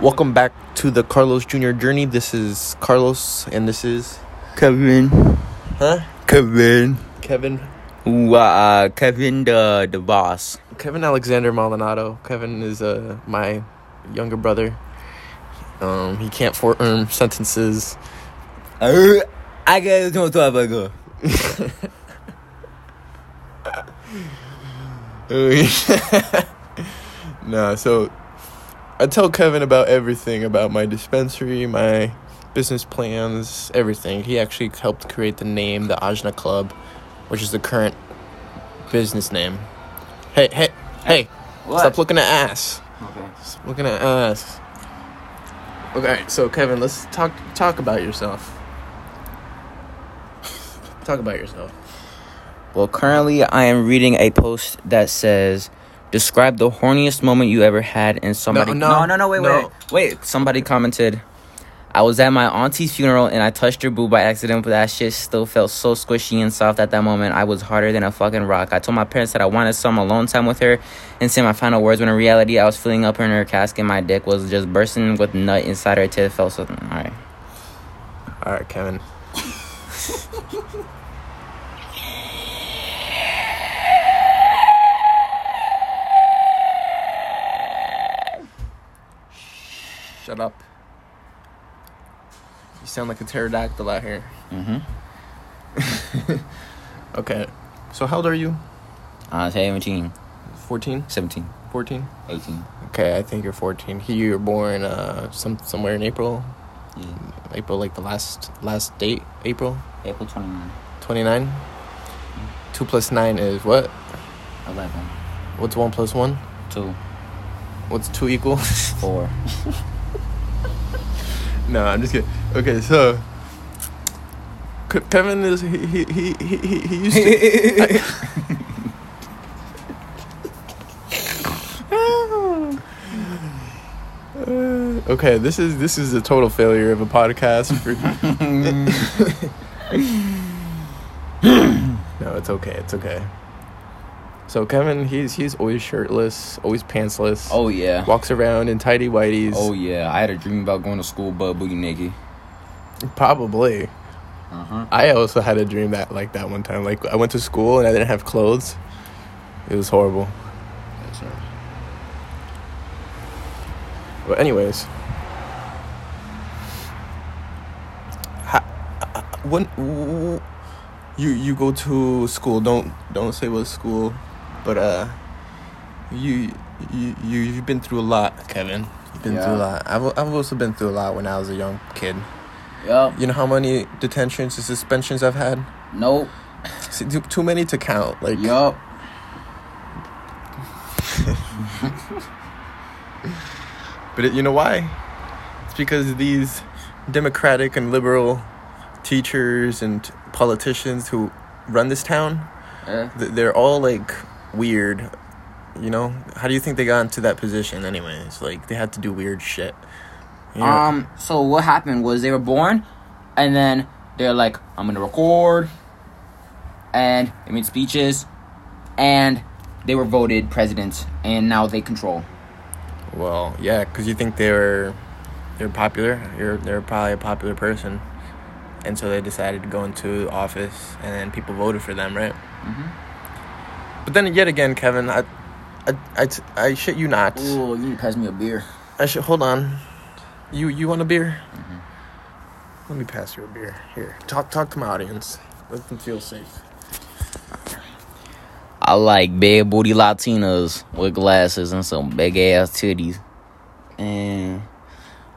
Welcome back to the Carlos Jr. journey. This is Carlos, and this is Kevin. huh Kevin. Kevin Ooh, uh, Kevin the the boss. Kevin Alexander Maldonado. Kevin is uh my younger brother. Um, he can't form sentences. Uh, I guess no talk about go. no, so I tell Kevin about everything about my dispensary, my business plans, everything. He actually helped create the name, the Ajna Club, which is the current business name. Hey, hey, hey! What? Stop looking at ass. Okay. Stop looking at ass. Okay, so Kevin, let's talk talk about yourself. talk about yourself. Well, currently I am reading a post that says, "Describe the horniest moment you ever had." And somebody, no, no, no, no wait, no. wait, wait. Somebody commented, "I was at my auntie's funeral and I touched her boob by accident, but that shit still felt so squishy and soft at that moment. I was harder than a fucking rock. I told my parents that I wanted some alone time with her and say my final words. When in reality, I was filling up her in her casket. My dick was just bursting with nut inside her tit. It felt so. All right." All right, Kevin. Shut up. You sound like a pterodactyl out here. Mm-hmm. Okay. So how old are you? Uh, 17, 14? 17, 14? 18. Okay, I think you're 14. He you were born uh some somewhere in April. Yeah. April like the last last date, April April 29, 29. 2 plus 9 is what? 11, What's 1 plus 1? 2, What's 2 equal? 4. no, I'm just kidding. Okay, so Kevin is he he he he, he used to Uh, okay, this is this is a total failure of a podcast. For... no, it's okay. It's okay. So Kevin, he's he's always shirtless, always pantsless. oh, yeah. Walks around in tidy whities. Oh, yeah. I had a dream about going to school, but boogie naked. Probably. Uh huh. I also had a dream that like that one time. Like I went to school and I didn't have clothes. It was horrible. Yes, sir. But anyways, ha, uh, when you you go to school, don't don't say what school, but uh, you you you you've been through a lot, Kevin. You've been through a lot. I've I've also been through a lot when I was a young kid. Yup. You know how many detentions and suspensions I've had? Nope. See, too, too many to count. Like Yup. But it, you know why? It's because these democratic and liberal teachers and politicians who run this town, th- they're all like weird. You know, how do you think they got into that position? Anyways, like they had to do weird shit. You know? Um, so what happened was they were born, and then they're like, I'm gonna record, and they made speeches, and they were voted president, and now they control. well, yeah, because you think they're they're popular. You're they're probably a popular person, and so they decided to go into office, and then people voted for them, right? Mm-hmm. But then yet again, Kevin, I, I, I, I shit you not. Ooh, you need to pass me a beer. I should hold on. You you want a beer? Mm-hmm. Let me pass you a beer. Here, talk talk to my audience. Let them feel safe. I like big booty Latinas with glasses and some big ass titties. And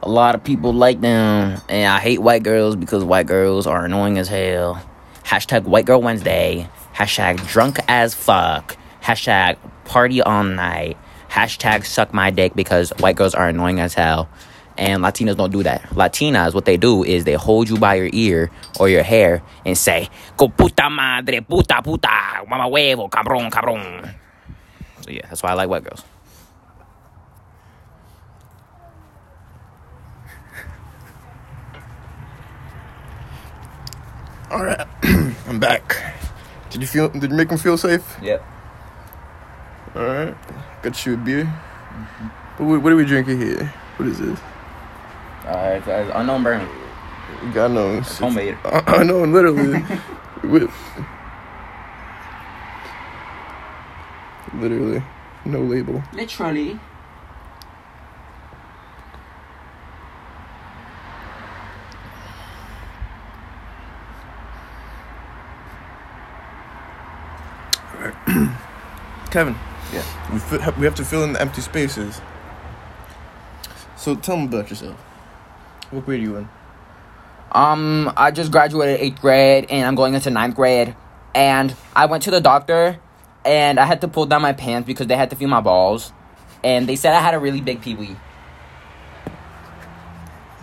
a lot of people like them. And I hate white girls because white girls are annoying as hell. Hashtag white girl Wednesday. Hashtag drunk as fuck. Hashtag party all night. Hashtag suck my dick because white girls are annoying as hell. And Latinas don't do that. Latinas, what they do is they hold you by your ear or your hair and say, Go puta madre, puta puta, mama huevo, cabrón, cabrón. So yeah, that's why I like white girls. All right, I'm back. Did you feel? Did you make them feel safe? Yep. All right, got you a beer. But what, what are we drinking here? What is this? Uh, it's, it's unknown burning. God knows. It's homemade. Unknown, literally. With, literally, no label. Literally. Kevin, Yeah. we, we have to fill in the empty spaces. So tell me about yourself. What grade are you in? Um, I just graduated eighth grade and I'm going into ninth grade. And I went to the doctor and I had to pull down my pants because they had to feel my balls. And they said I had a really big pee wee.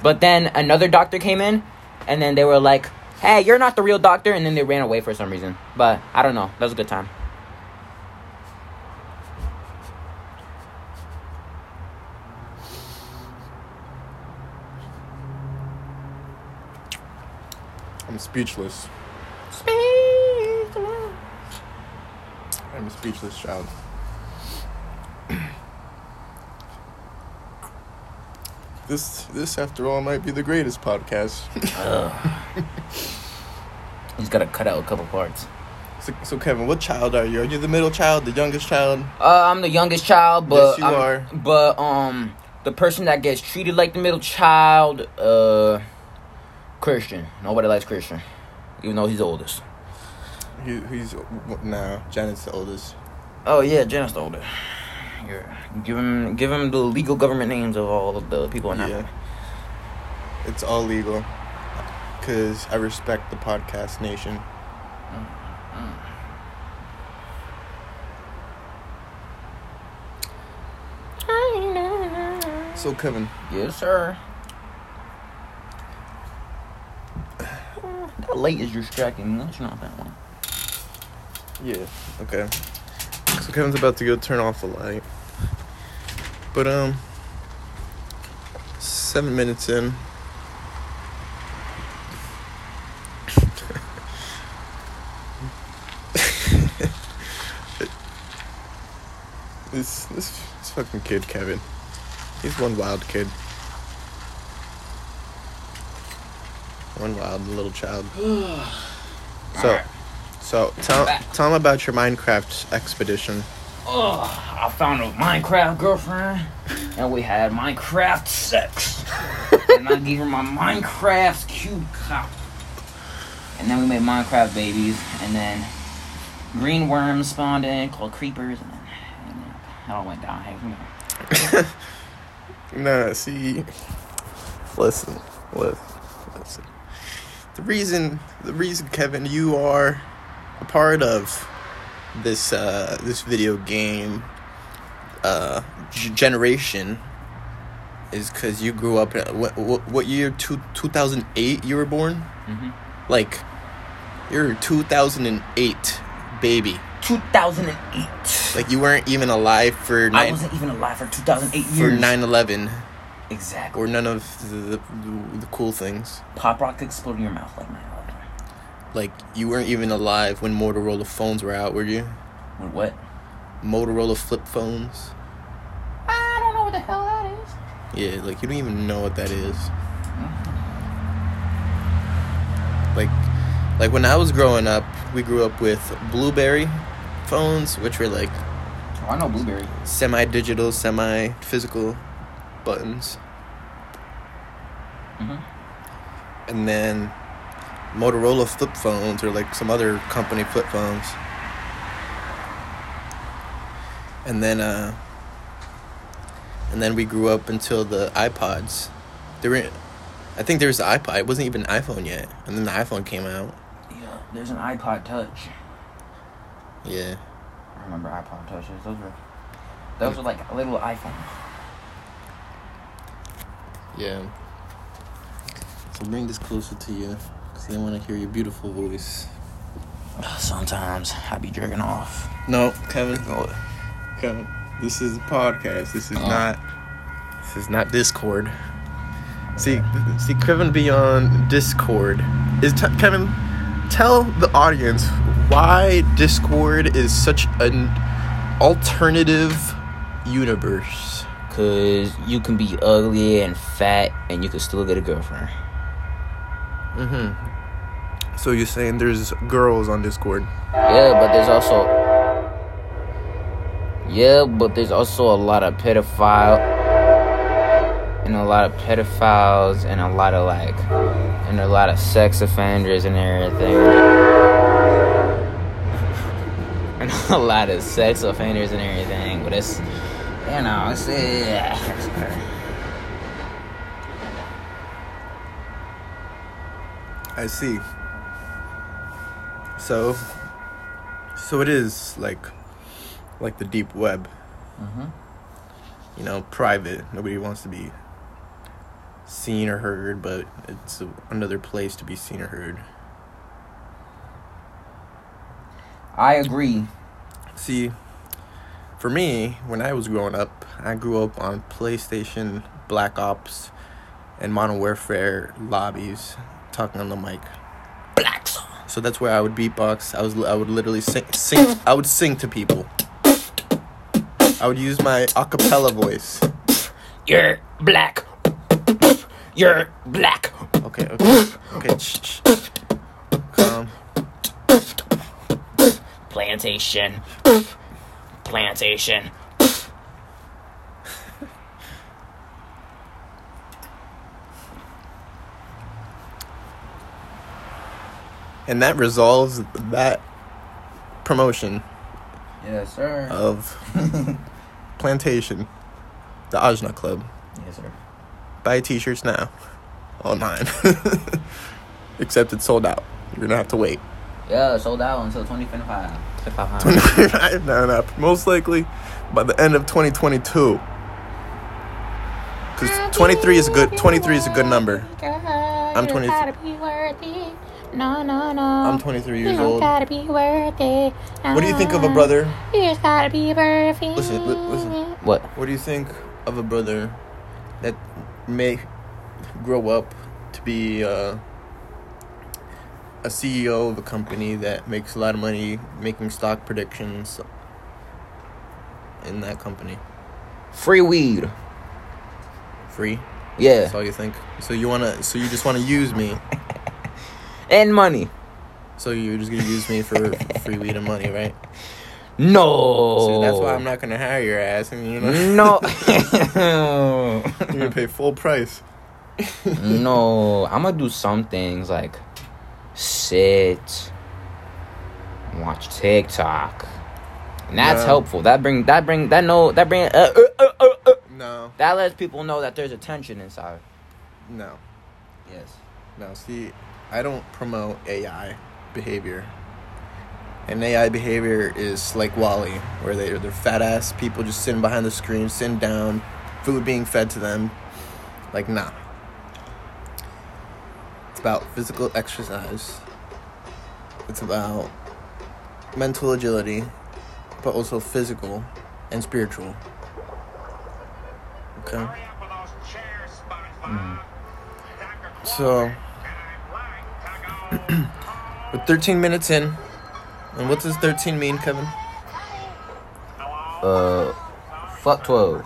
But then another doctor came in and then they were like, hey, you're not the real doctor. And then they ran away for some reason. But I don't know. That was a good time. I'm speechless. I'm a speechless child. this, this, after all, might be the greatest podcast. He's got to cut out a couple parts. so, so, Kevin, what child are you? Are you the middle child, the youngest child? Uh, I'm the youngest child, but Yes, you I'm- are. But um, the person that gets treated like the middle child, uh, Christian. Nobody likes Christian, even though he's the oldest. He, he's nah. Janet's the oldest. Oh yeah, Janet's the oldest. Yeah, give him give him the legal government names of all of the people in that. Yeah. It's all legal. Cause I respect the podcast nation. Mm-hmm. Mm-hmm. So Kevin, Yes, sir. That light is distracting me. Let's not that one. yeah, okay. So Kevin's about to go turn off the light. But um seven minutes in. this this this fucking kid, Kevin. He's one wild kid. One wild little child. So, so tell tell him about your Minecraft expedition. Oh, I found a Minecraft girlfriend, and we had Minecraft sex. and I gave her my Minecraft cube cup. And then we made Minecraft babies, and then green worms spawned in called creepers, and then and then it all went down. Hey. Nah, see, listen, listen, listen. The reason, the reason, Kevin, you are a part of this uh this video game uh g- generation is because you grew up. In, what, what what year? Two two thousand eight. You were born. Mhm. Like, you're two thousand and eight baby. 2008. Like you weren't even alive for I nine wasn't even alive for 2008 years. for years. nine eleven Exactly. or none of the, the, the cool things. Pop rock explode in your mouth like 9 Like you weren't even alive when Motorola phones were out, were you? What? What? Motorola flip phones. I don't know what the hell that is. Yeah, like you don't even know what that is. Mm-hmm. Like, like when I was growing up, we grew up with BlueBerry phones, which were like Oh, I know Blueberry. semi-digital, semi-physical buttons, Mm-hmm. and then Motorola flip phones or like some other company flip phones. And then uh and then we grew up until the iPods. There were I think there was the iPod. It wasn't even an iPhone yet. And then the iPhone came out. Yeah, there's an iPod Touch. Yeah. I remember iPod Touches. Those were, those were like a little iPhone. Yeah. So bring this closer to you cuz they want to hear your beautiful voice. Sometimes I be jerking off. No, Kevin. Kevin. This is a podcast. This is Oh. not. This is not Discord. See, see, Kevin be on Discord. Is t- Kevin? Tell the audience why Discord is such an alternative universe. Because you can be ugly and fat and you can still get a girlfriend. Mm-hmm. So you're saying there's girls on Discord? Yeah, but there's also yeah, but there's also a lot of pedophile and a lot of pedophiles and a lot of like and a lot of sex offenders and everything. And a lot of sex offenders and everything, but it's you know, it's yeah. I see. So, so it is like, like the deep web. hmm You know, private. Nobody wants to be seen or heard, but it's a, another place to be seen or heard. I agree. See, for me, when I was growing up, I grew up on PlayStation, Black Ops, and Modern Warfare lobbies, talking on the mic. Black song. So that's where I would beatbox. I was I would literally sing, sing I would sing to people. I would use my acapella voice. You're black. You're black. Okay, okay, okay. Calm. Um. Plantation. Plantation. And that resolves that promotion Yes, sir. of Plantation, the Ajna Club. yes, sir. Buy t-shirts now, online. Except it's sold out. You're gonna have to wait. Yeah, sold out until 2025. 2500. no, no. Most likely by the end of 2022. Because 23 is a good. 23 is a good number. I'm 20 Gotta be worth it. No, no, no. I'm 23 years old. gotta be worth it. What do you think of a brother? You just gotta be perfect. Listen, li- listen. What? What do you think of a brother that may grow up to be uh, a CEO of a company that makes a lot of money making stock predictions in that company? Free weed. Free? Yeah. That's all you think? So you wanna? So you just wanna use me? And money. So you're just gonna use me for free weed and money, right? No. So that's why I'm not gonna hire your ass, you know No. you're gonna pay full price. no. I'm gonna do some things like sit, watch TikTok. And that's No. helpful. That bring that bring that know that bring uh, uh, uh, uh, uh. No, that lets people know that there's a tension inside. no. Yes. Now, see, I don't promote AI behavior. And AI behavior is like WALL-E, where they, they're fat ass people just sitting behind the screen, sitting down, food being fed to them. Like, nah. It's about physical exercise, it's about mental agility, but also physical and spiritual. Okay? So. We're 13 minutes in. And what does 13 mean, Kevin? Uh, fuck twelve.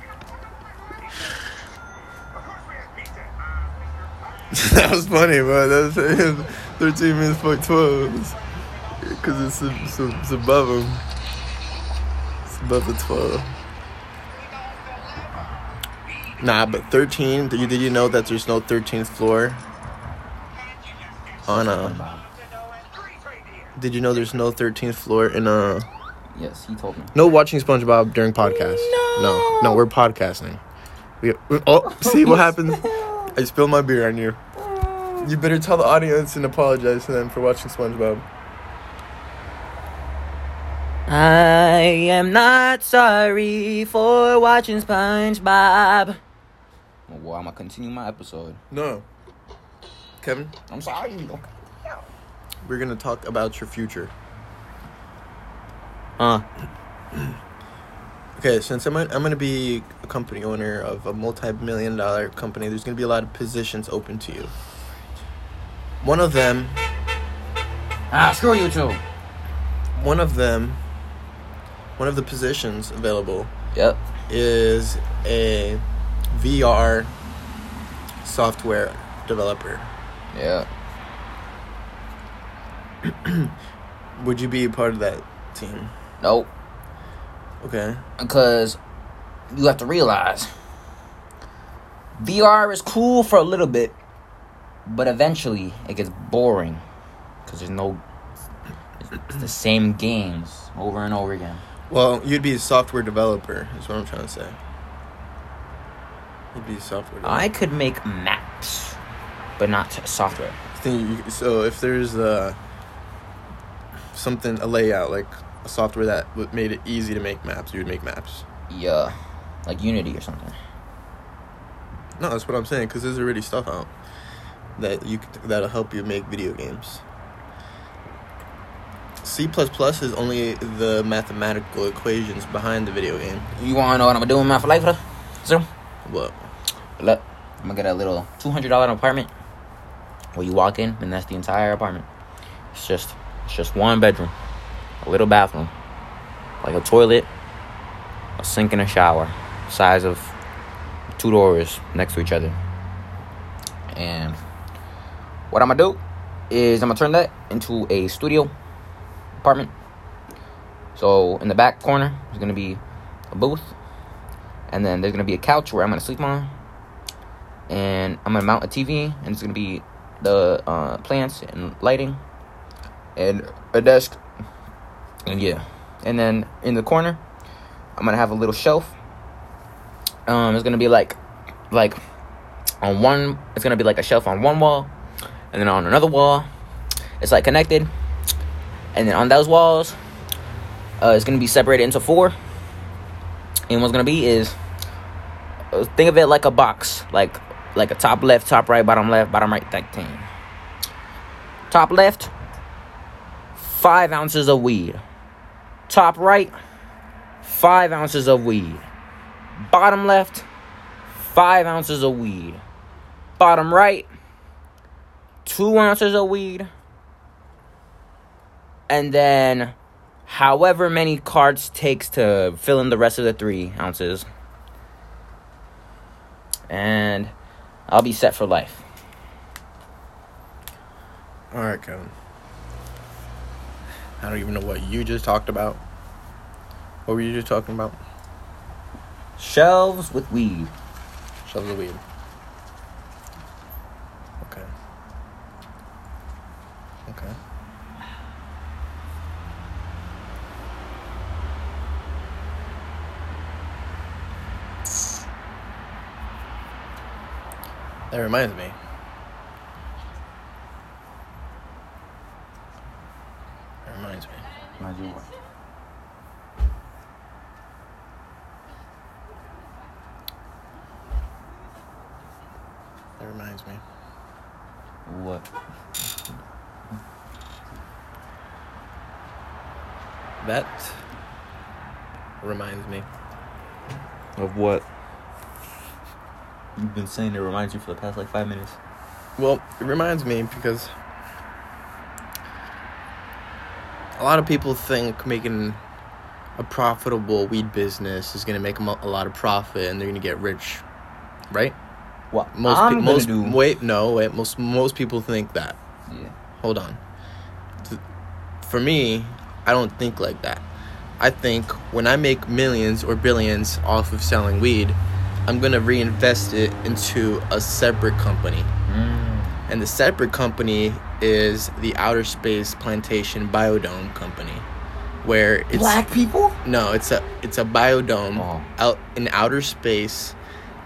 that was funny, bro. That's was 13 minutes for 12. Because it's, it's, it's above him. It's above the 12. Nah, but 13, did you, did you know that there's no 13th floor? On a. Did you know there's no 13th floor in a. Yes, he told me. No watching SpongeBob during podcast. No, no, we're podcasting. We, we- oh, see what happens? I spilled my beer on you. You better tell the audience and apologize to them for watching SpongeBob. I am not sorry for watching SpongeBob. Well, I'm gonna continue my episode. No, Kevin, I'm sorry. we're gonna talk about your future. Uh, Okay, since I'm gonna, I'm gonna be a company owner of a multi-million dollar company, there's gonna be a lot of positions open to you. One of them, ah, screw you too. one of them one of the positions available Yep. is a VR software developer. Yeah. Would you be a part of that team? Nope. Okay. because you have to realize VR is cool for a little bit, but eventually it gets boring because there's no. It's the same games over and over again. Well, you'd be a software developer, is what I'm trying to say. You'd be a software developer. I could make maps, but not software. so if there's uh, something, a layout, like a software that made it easy to make maps, you would make maps. Yeah, like Unity or something. No, that's what I'm saying, because there's already stuff out that you that'll help you make video games. C++ is only the mathematical equations behind the video game. You want to know what I'm gonna do in my life, bro? So, What? look, I'm gonna get a little two hundred dollar apartment where you walk in and that's the entire apartment. It's just, it's just one bedroom, a little bathroom, like a toilet, a sink and a shower, size of two doors next to each other. And what I'm gonna do is I'm gonna turn that into a studio apartment. So in the back corner is gonna be a booth, and then there's gonna be a couch where I'm gonna sleep on, and I'm gonna mount a TV, and it's gonna be the uh, plants and lighting, and a desk, and yeah, and then in the corner, I'm gonna have a little shelf. Um, it's gonna be like, like, on one, it's gonna be like a shelf on one wall, and then on another wall, it's like connected, and then on those walls, uh, it's gonna be separated into four. And what's gonna be is, uh, think of it like a box, like like a top left, top right, bottom left, bottom right, that thing. Top left, five ounces of weed. Top right, five ounces of weed. Bottom left, five ounces of weed. Bottom right, two ounces of weed. And then however many cards takes to fill in the rest of the three ounces. And I'll be set for life. All right, Kevin. I don't even know what you just talked about. What were you just talking about? Shelves with weed. Shelves of weed. Okay. Okay. That reminds me. That reminds That reminds me. What? That reminds me. Of what? You've been saying it reminds you for the past like five minutes. Well, it reminds me because a lot of people think making a profitable weed business is going to make them a lot of profit and they're going to get rich, right? What Most I'm pe- most do? wait, no, wait, most most people think that. Yeah. Hold on. For me, I don't think like that. I think when I make millions or billions off of selling weed, I'm going to reinvest it into a separate company. And the separate company is the Outer Space Plantation Biodome Company, where it's Black people? no, it's a it's a biodome Oh. out in outer space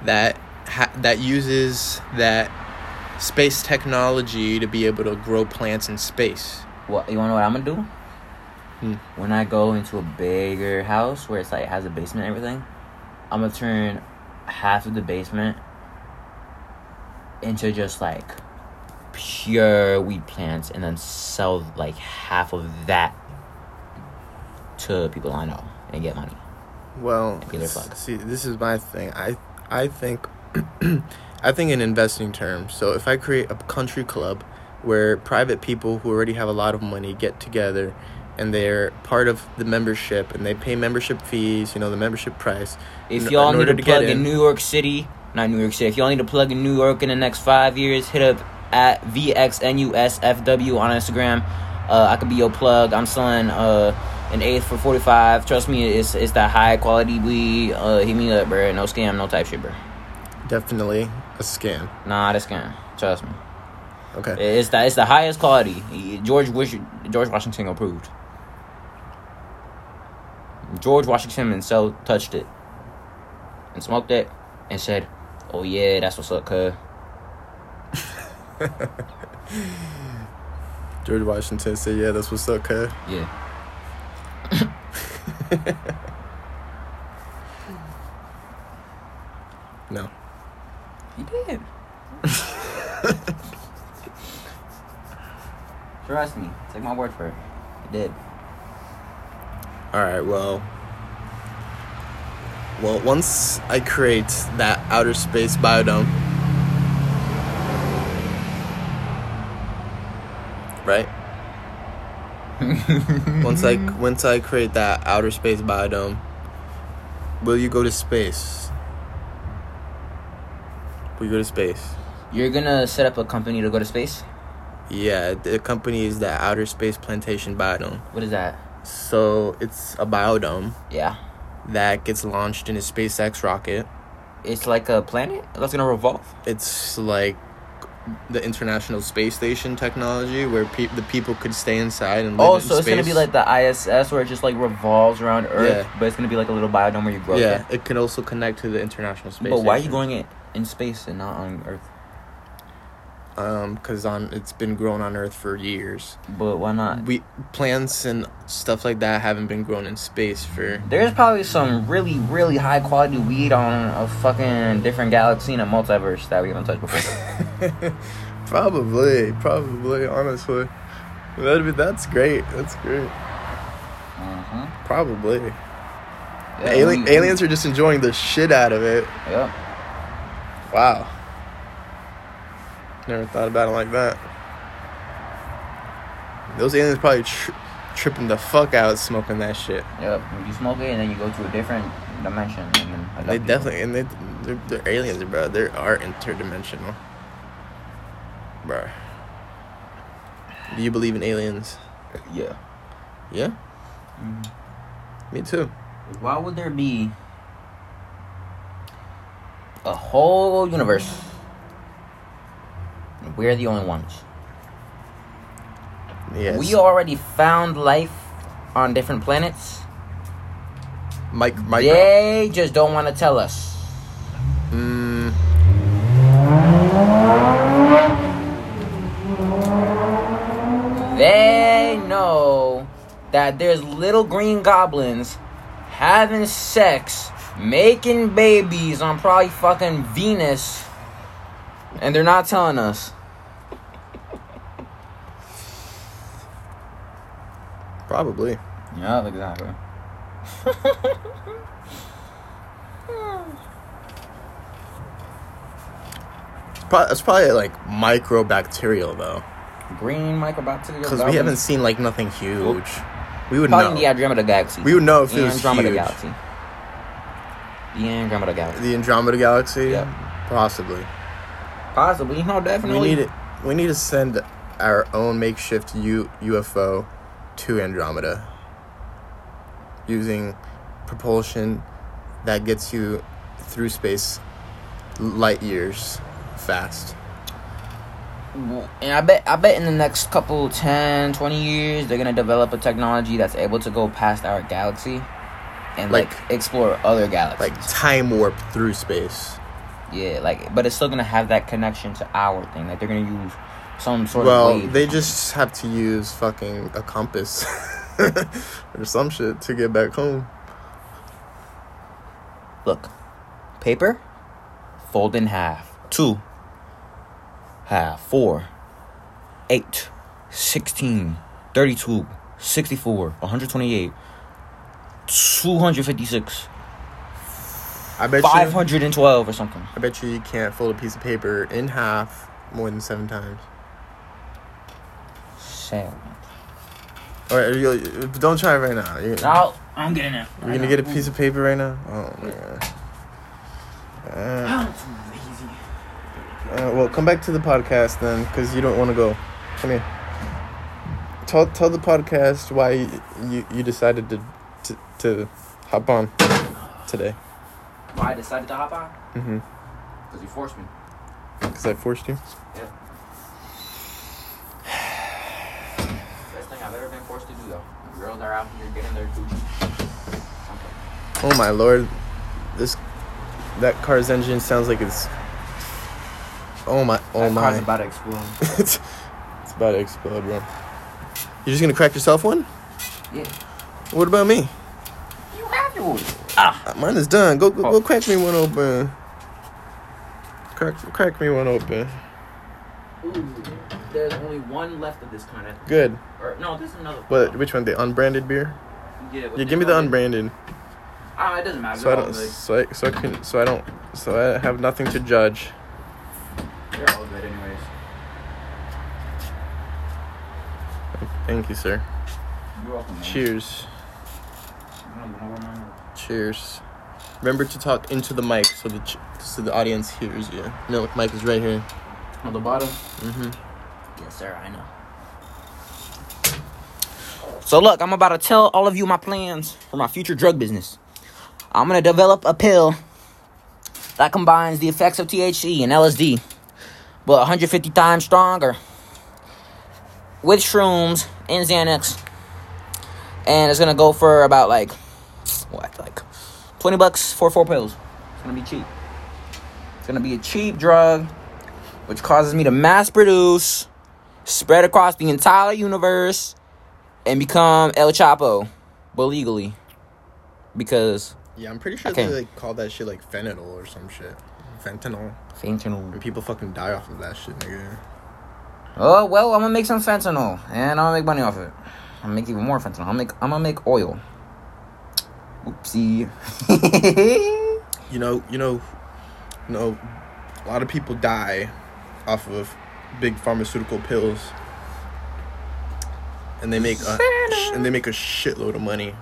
that ha- that uses that space technology to be able to grow plants in space. What you wanna know what I'm gonna do? Hmm. When I go into a bigger house where it's like it has a basement and everything, I'm gonna turn half of the basement into just like pure weed plants and then sell like half of that to people I know and get money. Well, Be their s- plug. see, this is my thing. I I think I think in investing terms. So if I create a country club where private people who already have a lot of money get together and they're part of the membership, and they pay membership fees. You know the membership price. If y'all in need order to get plug in New York City, not New York City. If y'all need to plug in New York in the next five years, hit up at VXNUSFW on Instagram. Uh, I could be your plug. I'm selling uh, an eighth for 45. Trust me, it's it's that high quality weed. Uh, hit me up, bro. No scam, no type shit, bro. Definitely a scam. Nah, that's scam. Trust me. Okay. It's the it's the highest quality. George Wish, George Washington approved. George Washington himself touched it and smoked it and said, "Oh yeah, that's what's up, cuz." George Washington said, "Yeah, that's what's up, cuz." Yeah. No. He did. Trust me. Take my word for it. He did. All right. Well. Well, once I create that outer space biodome, right? once I once I create that outer space biodome, will you go to space? Will you go to space? You're gonna set up a company to go to space? Yeah, the company is the Outer Space Plantation Biodome. What is that? So it's a biodome Yeah. that gets launched in a SpaceX rocket. It's like a planet that's gonna revolve. It's like the International Space Station technology where pe- the people could stay inside and live Oh, in so it's gonna be like the ISS where it just like revolves around Earth, Yeah. but it's gonna be like a little biodome where you grow. yeah, it can also connect to the International Space But why are you going it in space and not on Earth? Um, cause on it's been grown on Earth for years. But why not? We plants and stuff like that haven't been grown in space for There's probably some really, really high quality weed on a fucking different galaxy in a multiverse that we haven't touched before. Probably, probably, honestly. That'd be, that's great. That's great. mm-hmm. Probably. yeah, we- aliens are just enjoying the shit out of it. Yeah. Wow. Never thought about it like that. Those aliens probably tri- tripping the fuck out smoking that shit. Yep. You smoke it and then you go to a different dimension. And then They people. definitely, and they, they're, they're aliens, bro. They are interdimensional. Bro. Do you believe in aliens? Yeah. Yeah? Mhm. Me too. Why would there be a whole universe? We're the only ones. Yes. We already found life on different planets. Mike, micro. They just don't want to tell us. Mm, They know that there's little green goblins having sex, making babies on probably fucking Venus, and they're not telling us. probably. Yeah, exactly. It's, pro- it's probably like microbacterial though, Green microbacterial. because we haven't seen like nothing huge. We would Probably know. in the Andromeda Galaxy. We would know if the it was Andromeda huge. Galaxy. The Andromeda Galaxy. The Andromeda Galaxy. Yep. Possibly. Possibly, no, definitely. We need it. We need to send our own makeshift U- UFO to Andromeda using propulsion that gets you through space light years fast. And I bet I bet in the next couple 10, 20 years they're gonna develop a technology that's able to go past our galaxy and like, Like- explore other galaxies. Like time warp through space. Yeah, like but it's still gonna have that connection to our thing. Like they're gonna use some sort Well, of wave. they just have to use fucking a compass or some shit to get back home. Look, paper, fold in half. Two, half. Four, eight, 16, 32, 64, 128, 256, I bet you. 512 or something. I bet you you can't fold a piece of paper in half more than seven times. Seven. All right, you, don't try it right now. You're, No, I'm getting it. you're gonna get a piece of paper right now. Oh my god. Uh, uh, well, come back to the podcast then, because you don't want to go. Come here. Tell tell the podcast why you you, you decided to, to to hop on today. Why I decided to hop on? Mm-hmm. Because you forced me. Because I forced you. Best thing I've ever been forced to do, though. Girls are out here getting their. Oh my lord, this that car's engine sounds like it's. Oh my! Oh That my! car's about to explode. it's, it's about to explode, bro. You're just gonna crack yourself one? Yeah. What about me? You have to. Uh, Mine is done. Go go, Oh. go crack me one open. Crack crack me one open. Ooh, there's only one left of this kind of. Good. Or no, this is another. What? Which one? The unbranded beer? Yeah, Yeah, give me the unbranded. Ah, it doesn't matter. So I don't. good. So I, so I can. So I don't. So I have nothing to judge. They're all good, anyways. Thank you, sir. You're welcome. man. Cheers. Cheers. Remember to talk into the mic so the ch- so the audience hears you. No, mic is right here. On the bottom. Mm-hmm. Yes, sir. I know. So look, I'm about to tell all of you my plans for my future drug business. I'm gonna develop a pill that combines the effects of THC and LSD, but 150 times stronger, with shrooms and Xanax, and it's gonna go for about like what, like 20 bucks for four pills. It's gonna be cheap. It's gonna be a cheap drug, which causes me to mass produce spread across the entire universe and become El Chapo, but legally. Because Yeah, I'm pretty sure they like call that shit like fentanyl or some shit. Fentanyl. fentanyl. And people fucking die off of that shit, nigga. Oh well, I'm gonna make some fentanyl and I'm gonna make money off it. I'm gonna make even more fentanyl. I'm make I'm gonna make oil. Oopsie. You know, you know, you know, a lot of people die off of big pharmaceutical pills, and they make a and they make a shitload of money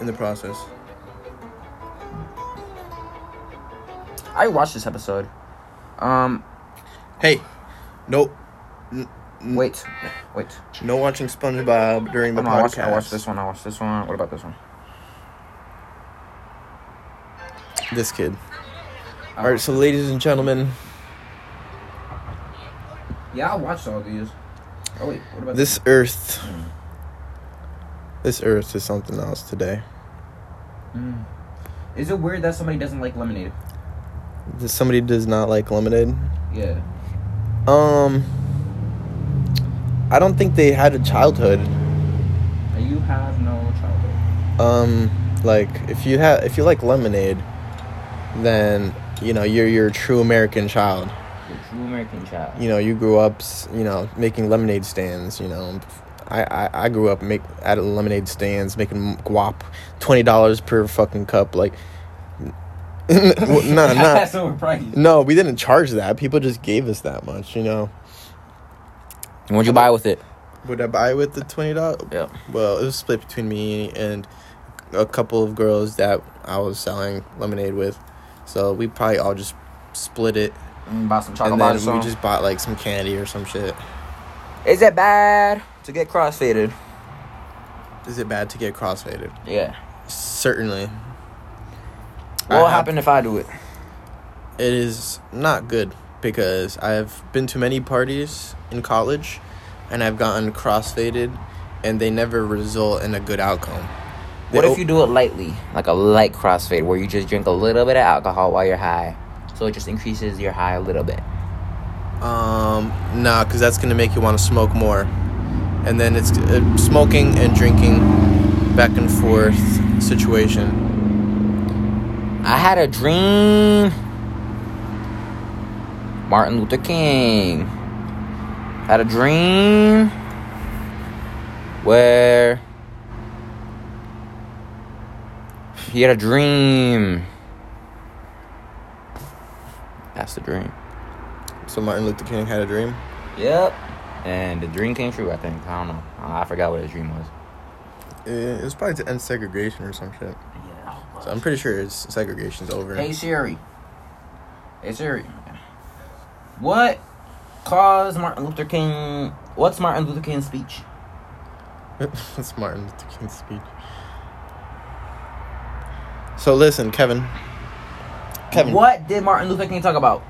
in the process. I watched this episode. Um, Hey, no, wait, wait. no watching SpongeBob during the I, watched, podcast. I watched this one. I watched this one. What about this one? This kid. Oh. All right, so ladies and gentlemen, Yeah, I watched all these. Oh wait, what about this Earth, this Earth is something else today. Mm. Is it weird that somebody doesn't like lemonade? This- Somebody does not like lemonade. Yeah. Um, I don't think they had a childhood. You have no childhood. Um, like if you have if you like lemonade, then you know you're you're a true American child. You're a true American child. You know you grew up, you know, making lemonade stands. You know, I I, I grew up make at lemonade stands making guap, twenty dollars per fucking cup. Like, well, no, no, That's no, we didn't charge that. People just gave us that much. You know, What'd you buy with it? would I buy with the twenty dollars? Yeah. Well, it was split between me and a couple of girls that I was selling lemonade with. So we probably all just split it, Mm, buy some chocolate and then we just bought like some candy or some shit. Is it bad to get crossfaded? Is it bad to get crossfaded? Yeah. Certainly, What will happen if I do it? it is not good because I've been to many parties in college, and I've gotten crossfaded, and they never result in a good outcome. What if you do it lightly, like a light crossfade, where you just drink a little bit of alcohol while you're high, so it just increases your high a little bit? Um, nah, because that's gonna make you want to smoke more, and then it's uh, smoking and drinking back and forth situation. I had a dream. Martin Luther King had a dream where he had a dream. That's the dream. So Martin Luther King had a dream. Yep. and the dream came true. I think I don't know. I forgot what his dream was. It was probably to end segregation or some shit. Yeah. So I'm pretty sure it's segregation's over. Hey Siri. Hey Siri. What caused Martin Luther King? What's Martin Luther King's speech? That's Martin Luther King's speech. So listen, Kevin. Kevin. What did Martin Luther King talk about?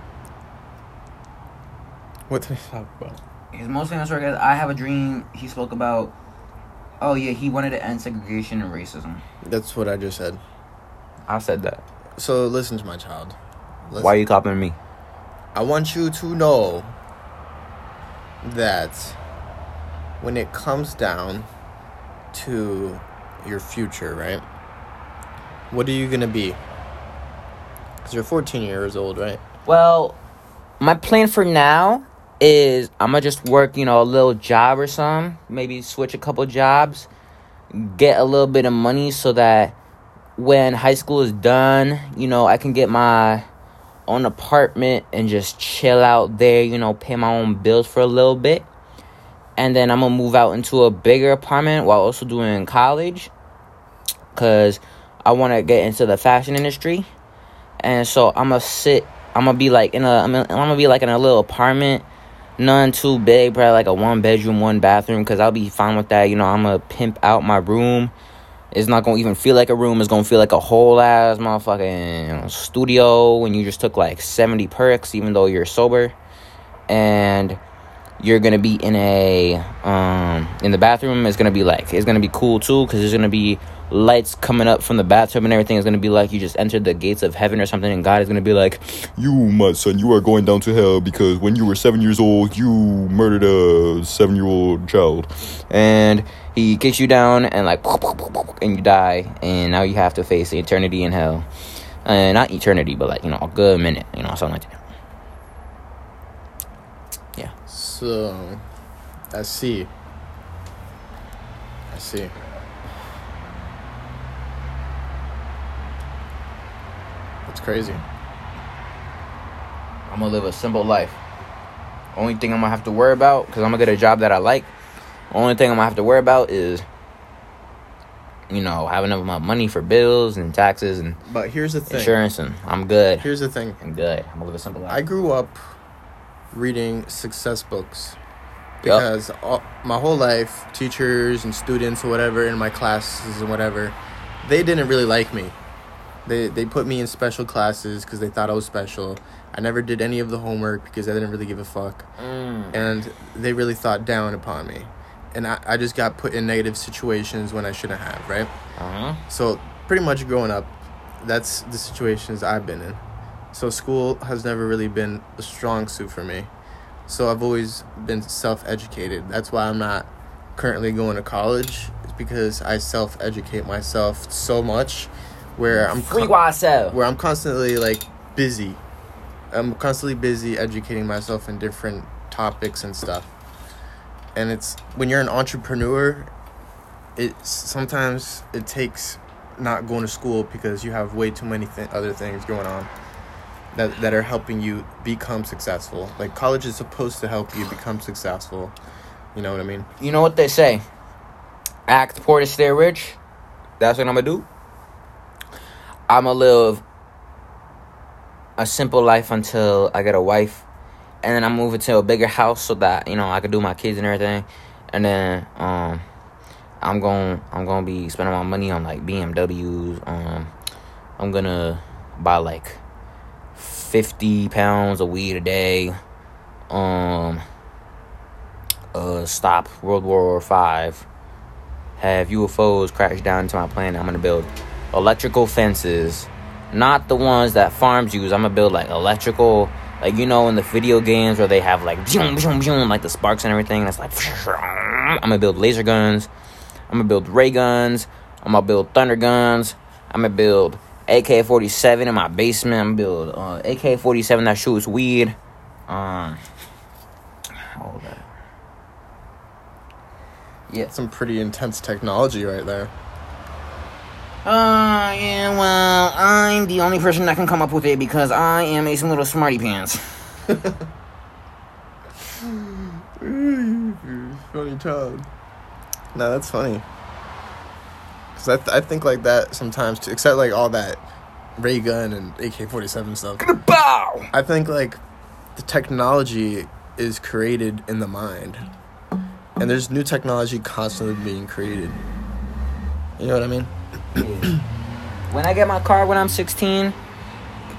What did he talk about? His most famous work is "I Have a Dream." He spoke about. Oh yeah, he wanted to end segregation and racism. That's what I just said. I said that. So listen to my child. Listen. Why are you copying me? I want you to know that when it comes down to your future, right? What are you gonna be? Because you're 14 years old, right? Well, my plan for now is I'm gonna just work, you know, a little job or something. Maybe switch a couple jobs, get a little bit of money so that when high school is done, you know, I can get my own apartment and just chill out there, you know, pay my own bills for a little bit. And then I'm gonna move out into a bigger apartment while also doing college. Cause I wanna get into the fashion industry. And so I'm gonna sit I'm gonna be like in a I'm gonna, I'm gonna be like in a little apartment, none too big, probably like a one bedroom, one bathroom, cause I'll be fine with that. You know, I'm gonna pimp out my room. It's not gonna even feel like a room. It's gonna feel like a whole ass motherfucking studio when you just took like 70 perks, even though you're sober, and you're gonna be in a um in the bathroom. It's gonna be like it's gonna be cool too, cause there's gonna be lights coming up from the bathtub and everything is to be like you just entered the gates of heaven or something and god is to be like You, my son, you are going down to hell because when you were seven years old, you murdered a seven year old child. and he kicks you down and like and you die and now you have to face eternity in hell and not eternity but like you know a good minute you know something like that So, I see. I see. That's crazy. i'm gonna live a simple life only thing i'm gonna have to worry about because i'm gonna get a job that i like only thing i'm gonna have to worry about is you know having enough money for bills and taxes and But here's the thing. insurance and i'm good Here's the thing. i'm good i'm gonna live a simple life I grew up reading success books because all, my whole life, teachers and students or whatever in my classes and whatever, they didn't really like me. They they put me in special classes because they thought I was special. I never did any of the homework because I didn't really give a fuck, Mm. and they really thought down upon me. And I, I just got put in negative situations when I shouldn't have, right? Uh-huh. So pretty much growing up, that's the situations I've been in. So school has never really been a strong suit for me. So I've always been self-educated. That's why I'm not currently going to college. It's because I self-educate myself so much, where I'm Free con- where I'm constantly like busy. I'm constantly busy educating myself in different topics and stuff. And it's when you're an entrepreneur, it's sometimes it takes not going to school because you have way too many th- other things going on that that are helping you become successful. Like college is supposed to help you become successful. You know what I mean? You know what they say? Act poor to stay rich. That's what I'm gonna do. I'm gonna live a simple life until I get a wife, and then I'm moving to a bigger house so that you know I can do my kids and everything, and then um, I'm going I'm gonna be spending my money on like BMWs. Um, I'm gonna buy like fifty pounds of weed a day. Um, uh, stop World War Five. Have UFOs crash down into my planet. I'm gonna build electrical fences, not the ones that farms use. I'm gonna build like electrical, like you know in the video games where they have like zoom, zoom, zoom, like the sparks and everything. That's like I'm gonna build laser guns. I'm gonna build ray guns. I'm gonna build thunder guns. I'm gonna build AK-47 in my basement. Build uh, AK-47 that shoots weed. Um, hold that. Yeah. Some pretty intense technology right there. Uh, yeah, well, I'm the only person that can come up with it because I am a some little smarty pants. Only child. No, that's funny. Cause I, th- I think like that sometimes too. Except like all that ray gun and AK forty seven stuff. Bow. I think like the technology is created in the mind, and there's new technology constantly being created. You know what I mean? when I get my car when I'm 16,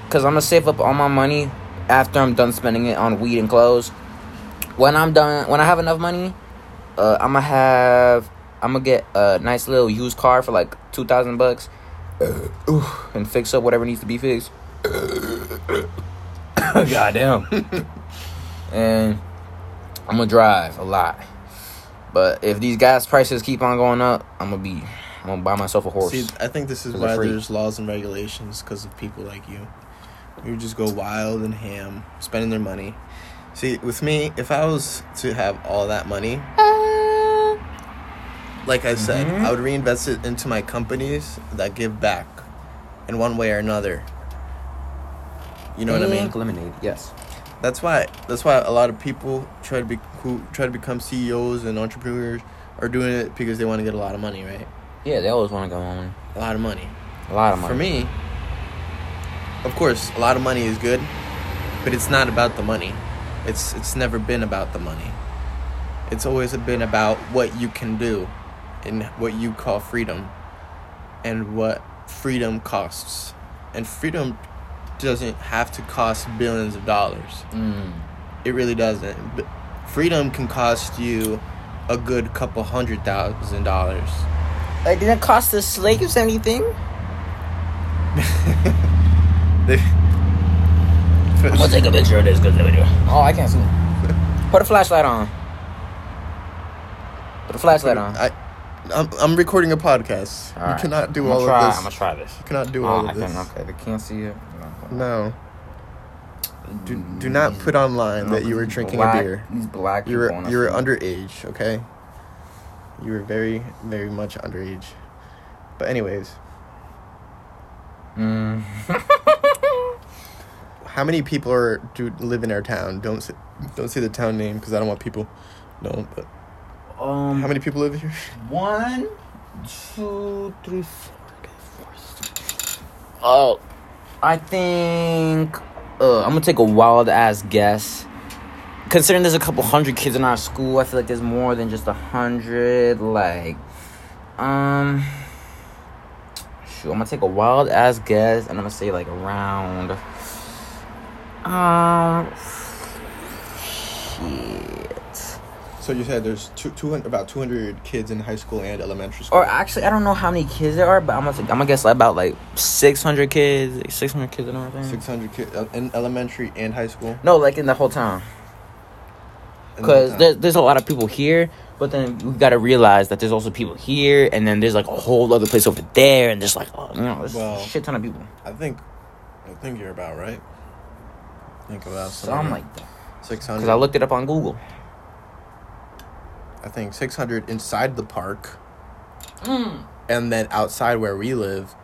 because I'm gonna save up all my money after I'm done spending it on weed and clothes. When I'm done, when I have enough money, uh, I'm gonna have, I'm gonna get a nice little used car for like two thousand bucks, uh, and fix up whatever needs to be fixed. Uh, goddamn. and I'm gonna drive a lot. But if these gas prices keep on going up, I'm gonna be, I'm gonna buy myself a horse. See, I think this is why there's laws and regulations because of people like you. You just go wild and ham, spending their money. See, with me, if I was to have all that money, uh, like I said, Mhm. I would reinvest it into my companies that give back in one way or another. You know what I mean? Pink Lemonade, yes. That's why that's why a lot of people try to be who try to become CEOs and entrepreneurs are doing it because they want to get a lot of money, right? Yeah, they always want to go on A lot of money. a lot of money. For me, of course, a lot of money is good, but it's not about the money. It's it's never been about the money. It's always been about what you can do and what you call freedom and what freedom costs. And freedom doesn't have to cost billions of dollars. Mm. It really doesn't. But freedom can cost you a good couple hundred thousand dollars. Like, didn't it cost the slaves anything? They- I'm gonna take a picture of this good video. Oh, I can't see. Put a flashlight on. Put a flashlight on. I, I'm, I'm recording a podcast. Alright. You cannot do I'm all try, of this. I'm gonna try this. You cannot do Oh, all I of this. can, okay, they can't see it. No. Do, do not put online that you were drinking black, a beer. These black You people were you were underage, okay? You were very very much underage. But anyways, Mm. how many people are do live in our town? Don't say, don't say the town name because I don't want people knowing. But um, how many people live here? One, two, three, four. five. Oh, I think uh, I'm gonna take a wild ass guess. Considering there's a couple hundred kids in our school, I feel like there's more than just a hundred. Like, um, shoot, I'm gonna take a wild ass guess, and I'm gonna say like around, um, shit. So you said there's two, 200, about 200 kids in high school and elementary school. Or actually, I don't know how many kids there are, but I'm gonna, I'm gonna guess about like 600 kids, like 600 kids and everything. 600 kids uh, in elementary and high school. No, like in the whole town. In the Because there's, there's a lot of people here, but then we gotta realize that there's also people here, and then there's like a whole other place over there, and there's like, oh, you know, there's Well- a shit ton of people. I think, I think you're about right. Think about Something So, I'm like that. six hundred. Because I looked it up on Google. I think six hundred inside the park, Mm. and then outside where we live,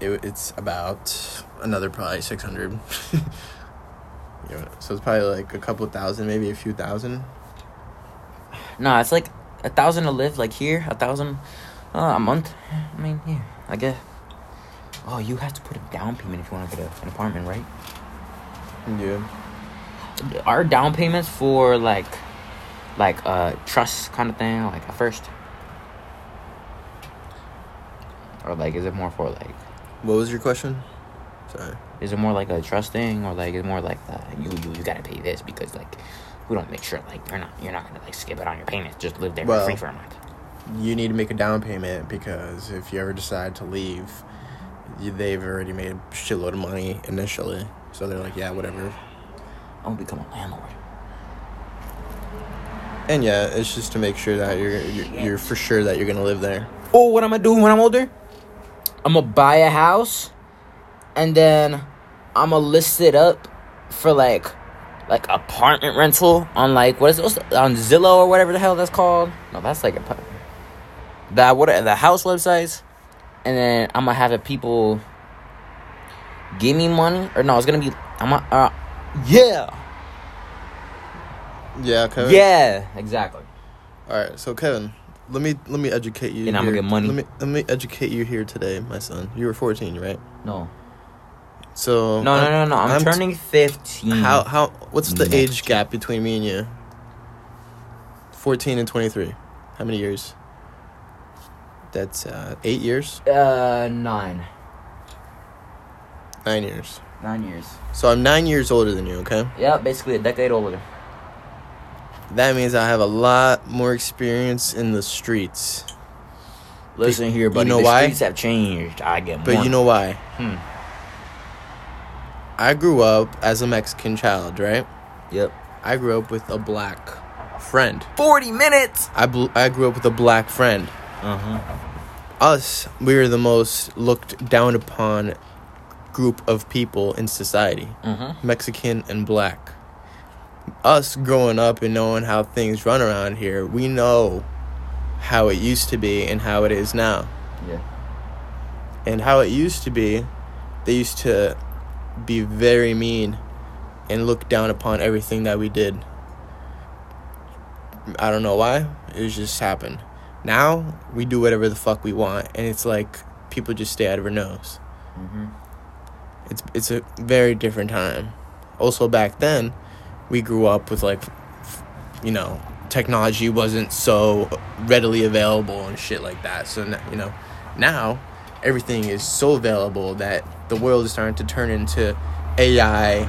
it, it's about another probably six hundred. yeah, so it's probably like a couple thousand, maybe a few thousand. Nah, it's like a thousand to live, like here, a thousand uh, a month. I mean, yeah, I guess. Oh, you have to put a down payment if you want to get a, an apartment, right? Yeah. Are down payments for like, like uh trust kind of thing, like at first, or like is it more for like, What was your question? Sorry. is it more like a trust thing, or like is it more like uh, you you you gotta pay this because like we don't make sure like you're not you're not gonna like skip it on your payments, just live there Well- for free for a month. You need to make a down payment because if you ever decide to leave, you, they've already made a shitload of money initially. So they're like, yeah, whatever. I'm gonna become a landlord. And yeah, it's just to make sure that you're you're, you're for sure that you're gonna live there. Oh, what I'm gonna do when I'm older? I'm gonna buy a house, and then I'm gonna list it up for like, like apartment rental on like what is it on Zillow or whatever the hell that's called. No, that's like a that what the house websites, and then I'm gonna have the people give me money or no, it's gonna be I'm gonna, uh, yeah, Yeah, Kevin. yeah, exactly. All right, so Kevin, let me let me educate you. And I'm gonna get money. Let me let me educate you here today, my son. You were 14, right? No. So No, no, no, no. I'm, I'm turning 15. How how what's the age gap between me and you? 14 and 23. How many years? That's uh, eight years, Uh, nine. nine years. Nine years. So I'm nine years older than you. Okay, Yeah, basically a decade older. That means I have a lot more experience in the streets. Listen here, buddy. know the why? streets have changed. I get But more. you know why? Hmm. I grew up as a Mexican child, right? Yep. I grew up with a black friend. 40 minutes. I bl- I grew up with a black friend. Uh huh. Us, we were the most looked down upon group of people in society. Uh huh. Mexican and black. Us growing up and knowing how things run around here, we know how it used to be and how it is now. Yeah. And how it used to be, they used to be very mean and look down upon everything that we did. I don't know why. It just happened. Now we do whatever the fuck we want, and it's like people just stay out of our nose. Mm-hmm. It's it's a very different time. Also back then, we grew up with like, you know, technology wasn't so readily available and shit like that. So you know, now everything is so available that the world is starting to turn into AI,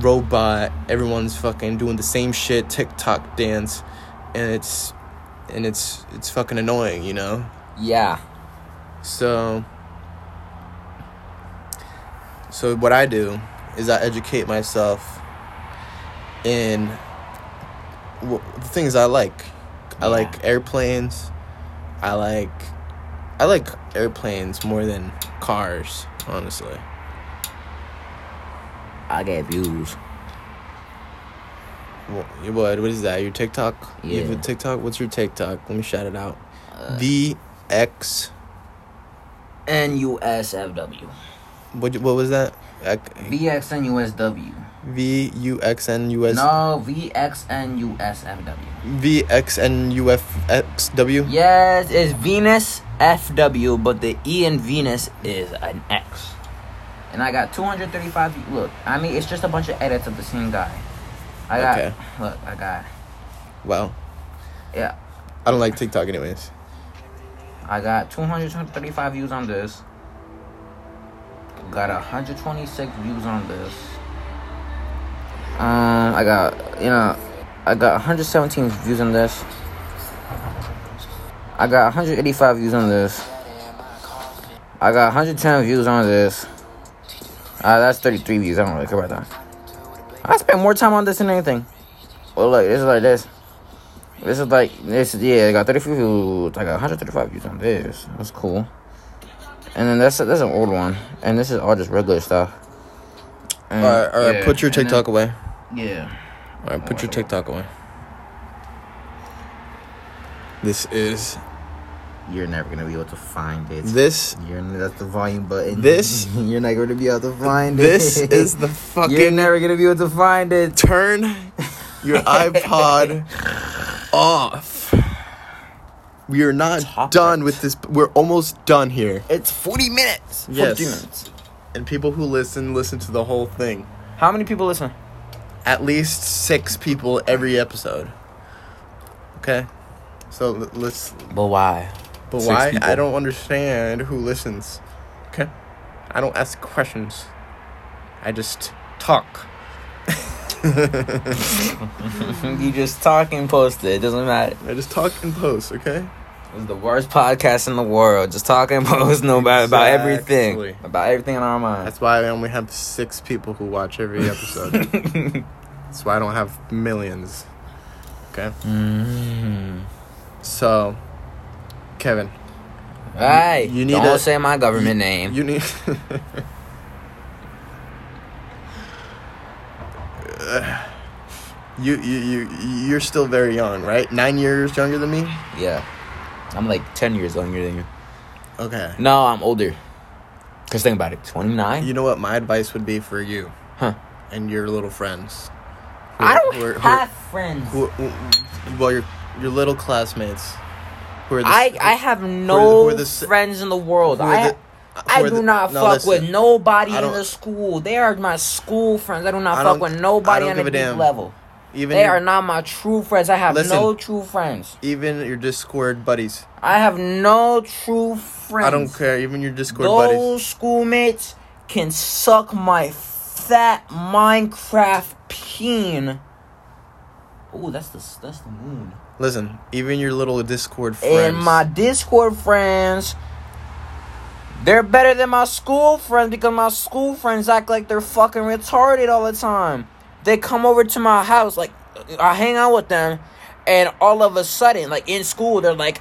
robot. Everyone's fucking doing the same shit, TikTok dance, and it's and it's it's fucking annoying, you know. Yeah. So, so what I do is I educate myself in w- the things I like. I like airplanes. I like I like airplanes more than cars, honestly. I get views. Wha- What what is that? Your TikTok? You have a TikTok? What's your TikTok? Let me shout it out. Uh, V X NUSFW. what what was that? VXNUSW. V U X N U S No, VXNUSFW. V X N U F X W. Yes, it's Venus FW, but the E in Venus is an X. And I got 235. Look, I mean, it's just a bunch of edits of the same guy. I got, Okay. look, I got, Well, yeah, I don't like TikTok anyways. I got 235 views on this. Got 126 views on this. Um, I got, you know, I got 117 views on this. I got 185 views on this. I got 110 views on this. Uh, that's 33 views. I don't really care about that. I spent more time on this than anything. Well, look, this is like this. This is like this. Yeah, I got 33 views. I got 135 views on this. That's cool. And then that's that's an old one. And this is all just regular stuff. And, all right, all right. yeah, Put your and then- TikTok away. Yeah. All right, put your TikTok away. This is You're never gonna be able to find it. this. You're that's the volume button. This- you're not gonna be able to find it. This is the fucking. You're never gonna be able to find it. turn your iPod off. We are not Top done it. with this. We're almost done here. It's 40 minutes. 40 Yes. minutes. And people who listen listen to the whole thing. How many people listen? At least six people every episode. Okay, so l- let's But why? But Six why? people. I don't understand who listens. Okay? I don't ask questions. I just talk. you just talk and post it. It doesn't matter. I just talk and post, okay? It's the worst podcast in the world. Just talking post no about, about everything. About everything on our mind. That's why I only have six people who watch every episode. That's why I don't have millions. Okay? mm. So, Kevin, Hey, you need don't a- say my government name. you need. you, you, you, you're still very young, right? Nine years younger than me? yeah. I'm like 10 years younger than you. Okay. No, I'm older. Because think about it 29? You know what my advice would be for you Huh. and your little friends? Who I don't who are- who have friends. who- well, your your little classmates. Who are the, I I have no are the friends in the world. I the- I do the- not no, fuck listen. with nobody in the school. They are my school friends. I do not I fuck with nobody on a a level. Even They your, are not my true friends. I have Listen. no true friends. even your Discord buddies. I have no true friends. I don't care. Even your Discord buddies. Those schoolmates can suck my fat Minecraft peen. Oh, that's the that's the moon. Listen, even your little Discord friends. And my Discord friends, they're better than my school friends because my school friends act like they're fucking retarded all the time. They come over to my house, like I hang out with them, and all of a sudden, like in school, they're like,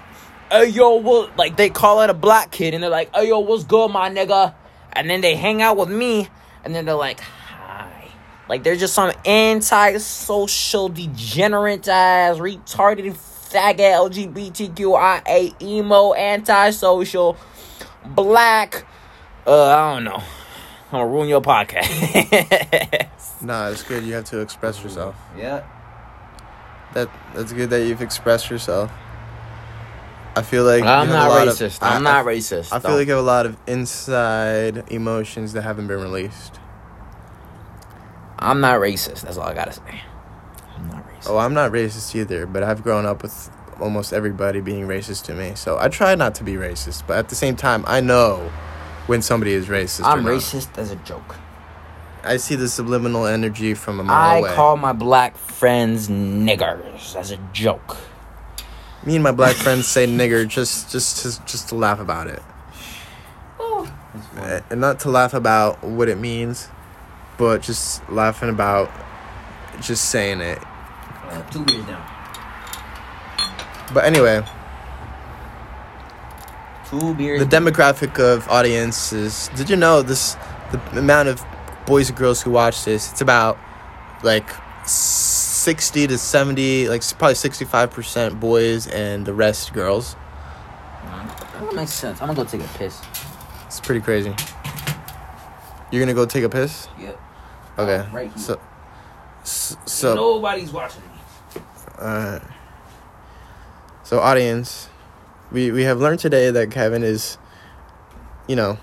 "Hey yo, what?" Like they call it a black kid, and they're like, "Hey yo, what's good, my nigga?" And then they hang out with me, and then they're like, "Hi." Like they're just some anti-social, degenerate ass, retarded, faggot, LGBTQIA, emo, anti-social, black. Uh, I don't know. I'm gonna ruin your podcast. Nah, it's good. You have to express yourself. yeah. That that's good that you've expressed yourself. I feel like I'm not lot of- racist. I- I'm not racist. I feel like you have a lot of inside emotions that haven't been released. I'm not racist. That's all I gotta say. I'm not racist. Oh, I'm not racist either, but I've grown up with almost everybody being racist to me. So I try not to be racist, but at the same time, I know when somebody is racist. I'm racist as a joke. I see the subliminal energy from a mile I away. call my black friends niggers as a joke. Me and my black friends say nigger just just just just to laugh about it, Uh, and not to laugh about what it means, but just laughing about just saying it. Uh, two beers down. But anyway, Two beers. the demographic of audience is. Did you know this? The amount of boys and girls who watch this, it's about like sixty to seventy, like probably sixty-five percent boys and the rest girls. That makes sense. I'm gonna go take a piss. It's pretty crazy. You're gonna go take a piss? Yep. Okay. Right here. So, so, Nobody's watching me. uh, so audience, we we have learned today that Kevin is, you know,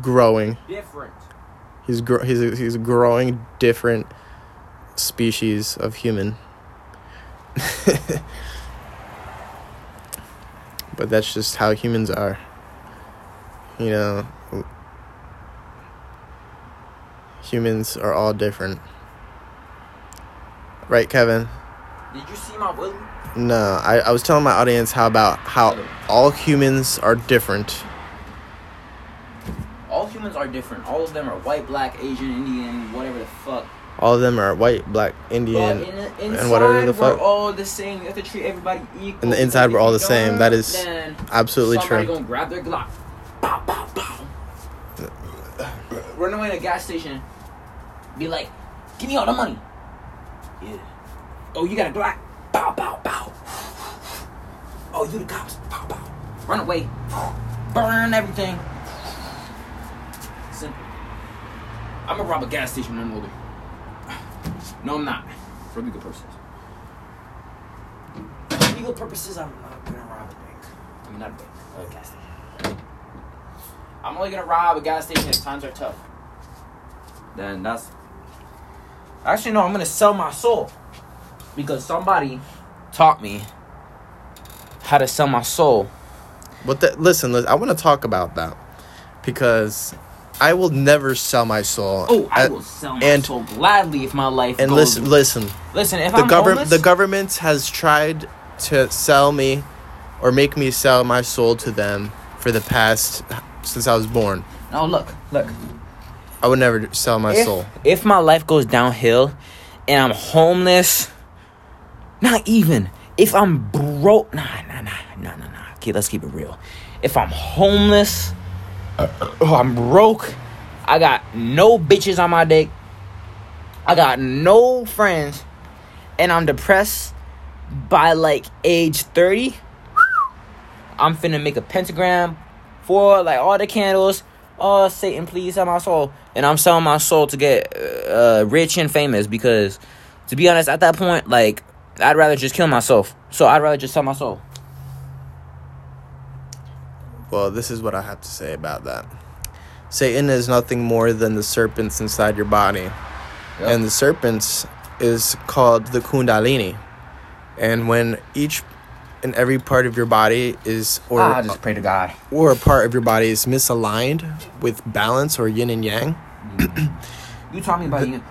growing. Different. He's gr- he's a, he's a growing different species of human. but that's just how humans are. You know, humans are all different. Right, Kevin? Did you see my willy? No, I, I was telling my audience how about how all humans are different. All humans are different. All of them are white, black, Asian, Indian, whatever the fuck. All of them are white, black, Indian. in, inside, and whatever the fuck. we're all the same. You have to treat everybody equal. And the inside, we're all the same. That is don't, is then Absolutely somebody true. gonna grab their Glock. Pow, pow, pow. Run away to a gas station. Be like, give me all the money. Yeah. Oh, you got a Glock. Pow, pow, pow. Oh, you the cops. Pow, pow. Run away. Burn everything. Simple. I'm gonna rob a gas station when I'm older. No, I'm not. For legal purposes. For legal purposes, I'm not gonna rob a bank. I mean, not a bank, a gas station. I'm only gonna rob a gas station if times are tough. Then that's. Actually, no, I'm gonna sell my soul. Because somebody taught me how to sell my soul. But that, listen, listen, I want to talk about that because I will never sell my soul. Oh, I Uh, will sell my and- soul gladly if my life And listen, listen. listen, if The I'm government, the government has tried to sell me, or make me sell my soul to them for the past since I was born. No, look, look. I would never sell my if, soul. if my life goes downhill and I'm homeless, not even. If I'm broke, nah, nah, nah, nah, nah, nah. Okay, let's keep it real. If I'm homeless, oh, I'm broke, I got no bitches on my dick, I got no friends, and I'm depressed by like age 30, I'm finna make a pentagram for like all the candles. Oh, Satan, please sell my soul. And I'm selling my soul to get uh, rich and famous because, to be honest, at that point, like, I'd rather just kill myself. So I'd rather just sell my soul. Well, this is what I have to say about that. Satan is nothing more than the serpents inside your body. And the serpents is called the Kundalini. And when each and every part of your body is or ah, I just pray to God. or a part of your body is misaligned with balance or yin and yang, You taught me about yin.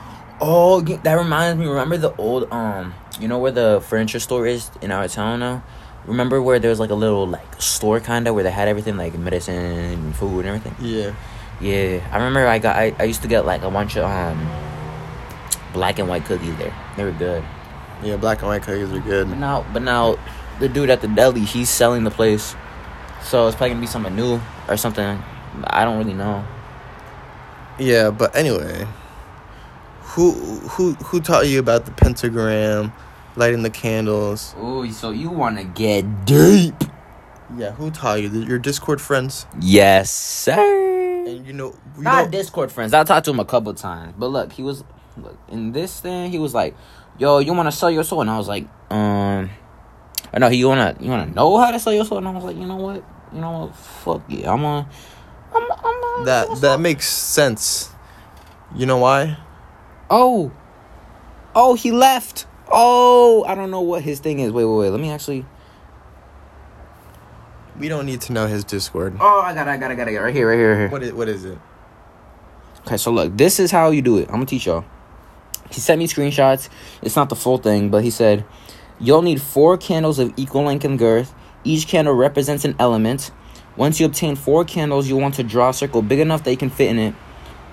Oh, that reminds me. Remember the old um, you know where the furniture store is in our town now. Remember where there was like a little like store kind of where they had everything like medicine, and food, and everything. yeah. Yeah, I remember I got I, I used to get like a bunch of um black and white cookies there. They were good. Yeah, black and white cookies are good. But now, but now, the dude at the deli, he's selling the place, so it's probably gonna be something new or something. I don't really know. Yeah, but anyway, who who who taught you about the pentagram, lighting the candles? Oh, so you wanna get deep? Yeah, who taught you? Your Discord friends? Yes, sir. And you know, you Not know Discord friends. I talked to him a couple times, but look, he was look in this thing. He was like, "Yo, you wanna sell your soul?" And I was like, "Um, I know you wanna you wanna know how to sell your soul." And I was like, "You know what? You know what? Fuck yeah, I'm a, I'm, I'm that that makes sense. You know why? Oh, oh, he left. Oh, I don't know what his thing is. Wait, wait, wait. Let me actually. We don't need to know his Discord. Oh, I got, it, I got, it, I got, it. right here, right here, right here. What is what is it? Okay, so look, this is how you do it. I'm gonna teach y'all. He sent me screenshots. It's not the full thing, but he said you'll need four candles of equal length and girth. Each candle represents an element. Once you obtain four candles, you'll want to draw a circle big enough that you can fit in it.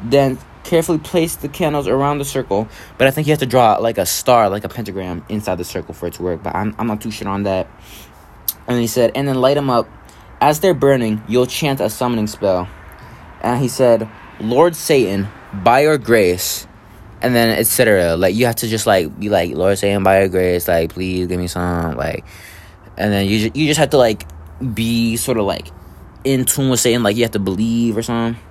Then carefully place the candles around the circle. But I think you have to draw like a star, like a pentagram, inside the circle for it to work. But I'm, I'm not too sure on that. And he said, and then light them up. As they're burning, you'll chant a summoning spell. And he said, Lord Satan, by your grace, and then etc. Like you have to just like be like, Lord Satan, by your grace, like please give me some, like, and then you ju- you just have to like be sort of like in tune with Satan, like you have to believe or something.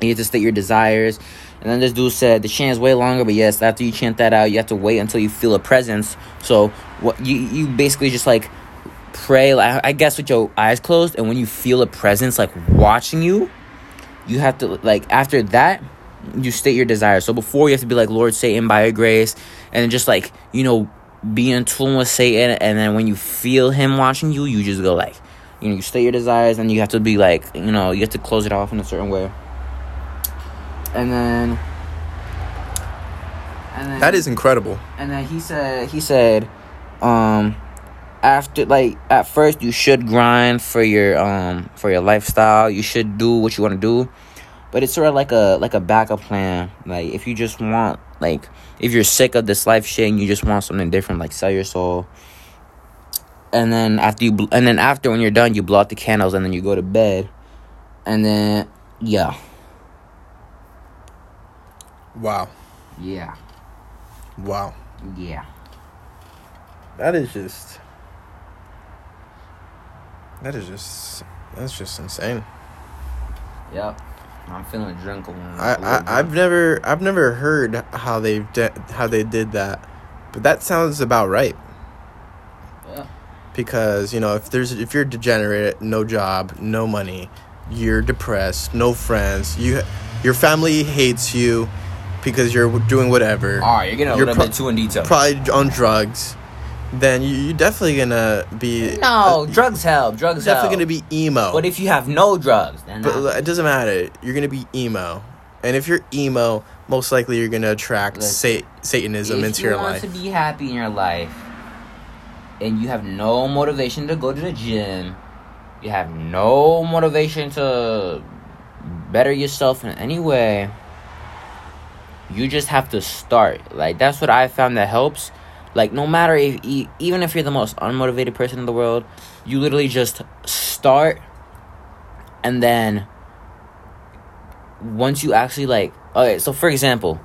You have to state your desires. And then this dude said the chant is way longer, but yes, after you chant that out, you have to wait until you feel a presence. So what you you basically just like pray, like I guess with your eyes closed, and when you feel a presence like watching you, you have to like after that you state your desire. So before you have to be like Lord Satan by your grace, and just like you know be in tune with Satan, and then when you feel him watching you, you just go like you know you state your desires, and you have to be like you know you have to close it off in a certain way, and then. And then That is incredible. and then he said he said um after like at first you should grind for your um for your lifestyle. You should do what you want to do. But it's sort of like a like a backup plan. Like if you just want like if you're sick of this life shit and you just want something different like sell your soul. And then after you bl- and then after when you're done you blow out the candles and then you go to bed. And then yeah Wow. yeah Wow. yeah That is just. That is just. That's just insane. yep i'm feeling drunk a little I, I I've never I've never heard how they de- how they did that, but that sounds about right. Yeah. Because you know if there's if you're degenerate, no job, no money, you're depressed, no friends, you your family hates you because you're doing whatever. All right, you're getting a You're little pro- bit too in detail. Probably on drugs. Then you, you're definitely gonna be no, uh, drugs help. Drugs help. definitely help. gonna be emo. But if you have no drugs, then But nah. it doesn't matter. You're gonna be emo, and if you're emo, most likely you're gonna attract Look, sa- Satanism into you your life. If you want to be happy in your life, and you have no motivation to go to the gym, you have no motivation to better yourself in any way. You just have to start. Like that's what I found that helps. Like no matter if even if you're the most unmotivated person in the world, you literally just start, and then once you actually like okay. So for example,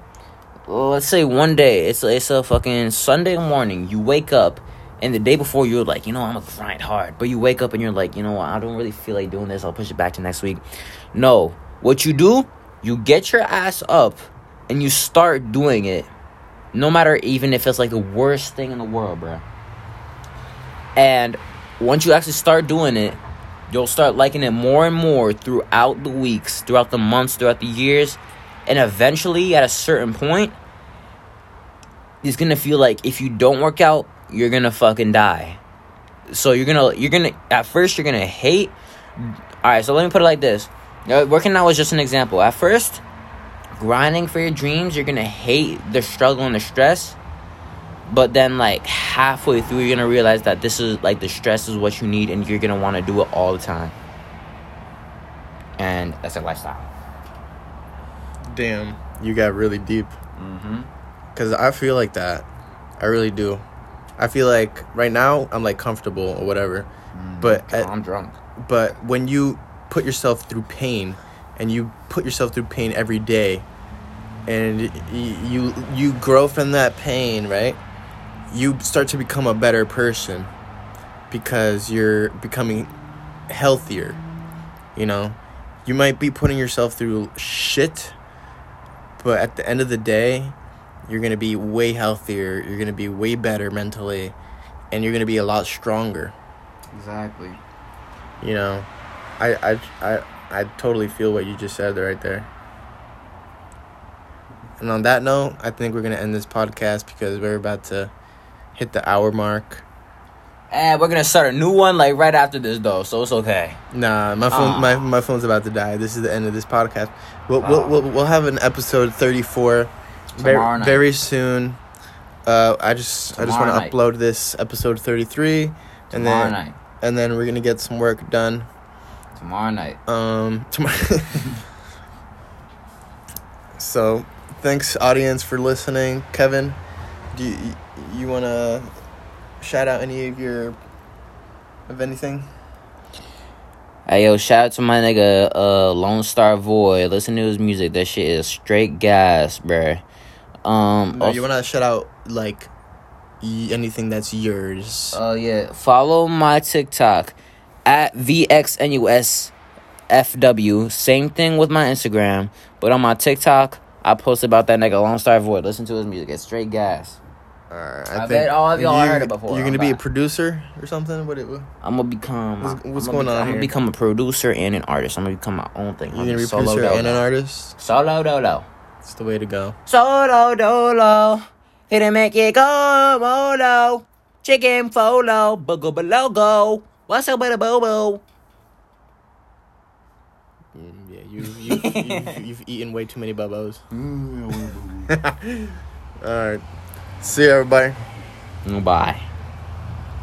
let's say one day it's it's a fucking Sunday morning. You wake up, and the day before you're like, you know, I'm gonna grind hard. But you wake up and you're like, you know what? I don't really feel like doing this. I'll push it back to next week. No, what you do, you get your ass up, and you start doing it. No matter even if it's like the worst thing in the world, bro. And once you actually start doing it, you'll start liking it more and more throughout the weeks, throughout the months, throughout the years. And eventually, at a certain point, it's gonna feel like if you don't work out, you're gonna fucking die. So you're gonna, you're gonna, at first, you're gonna hate. Alright, so let me put it like this. Uh, Working out was just an example. At first, grinding for your dreams, you're gonna hate the struggle and the stress. But then, like halfway through, you're gonna realize that this is like the stress is what you need, and you're gonna want to do it all the time. And that's a lifestyle. Damn, you got really deep. Mm-hmm. Cause I feel like that. I really do. I feel like right now I'm like comfortable or whatever. But at- I'm drunk. but when you put yourself through pain and you put yourself through pain every day and you you grow from that pain, right? You start to become a better person because you're becoming healthier. You know, you might be putting yourself through shit, but at the end of the day, you're going to be way healthier, you're going to be way better mentally, and you're going to be a lot stronger Exactly. you know I, I i i totally feel what you just said right there and on that note i think we're gonna end this podcast because we're about to hit the hour mark And we're gonna start a new one like right after this though, so it's okay. nah my phone my, my phone's about to die this is the end of this podcast we'll we'll, we'll, we'll have an episode 34 very, Tomorrow night. very soon uh i just i just want to upload this episode 33 and Tomorrow then night. and then we're gonna get some work done Tomorrow night. Um, tomorrow. so, thanks audience for listening. Kevin, do you you want to shout out any of your of anything? Hey yo, shout out to my nigga uh Lone Star Void. Listen to his music. That shit is straight gas, bruh. Um No, also- you want to shout out like y- anything that's yours. Oh yeah, follow my TikTok at VXNUSFW. Same thing with my Instagram, but on my TikTok, I posted about that nigga Lone Star Void. Listen to his music. It's straight gas. Alright, I bet all of y'all you- heard it before. You're gonna be a producer or something. What? It, you're I'm gonna become. What's- what's going gonna, on I'm here? gonna become a producer and an artist. I'm gonna become my own thing. I'm gonna be a producer dolo. and an artist. Solo dolo. It's the way to go. Solo dolo. Hit and make it go molo. Chicken folo. Boogo below go. What's up with a boo boo? Mm, yeah, you you you've, you've eaten way too many bubos. All right. See you, everybody. Bye.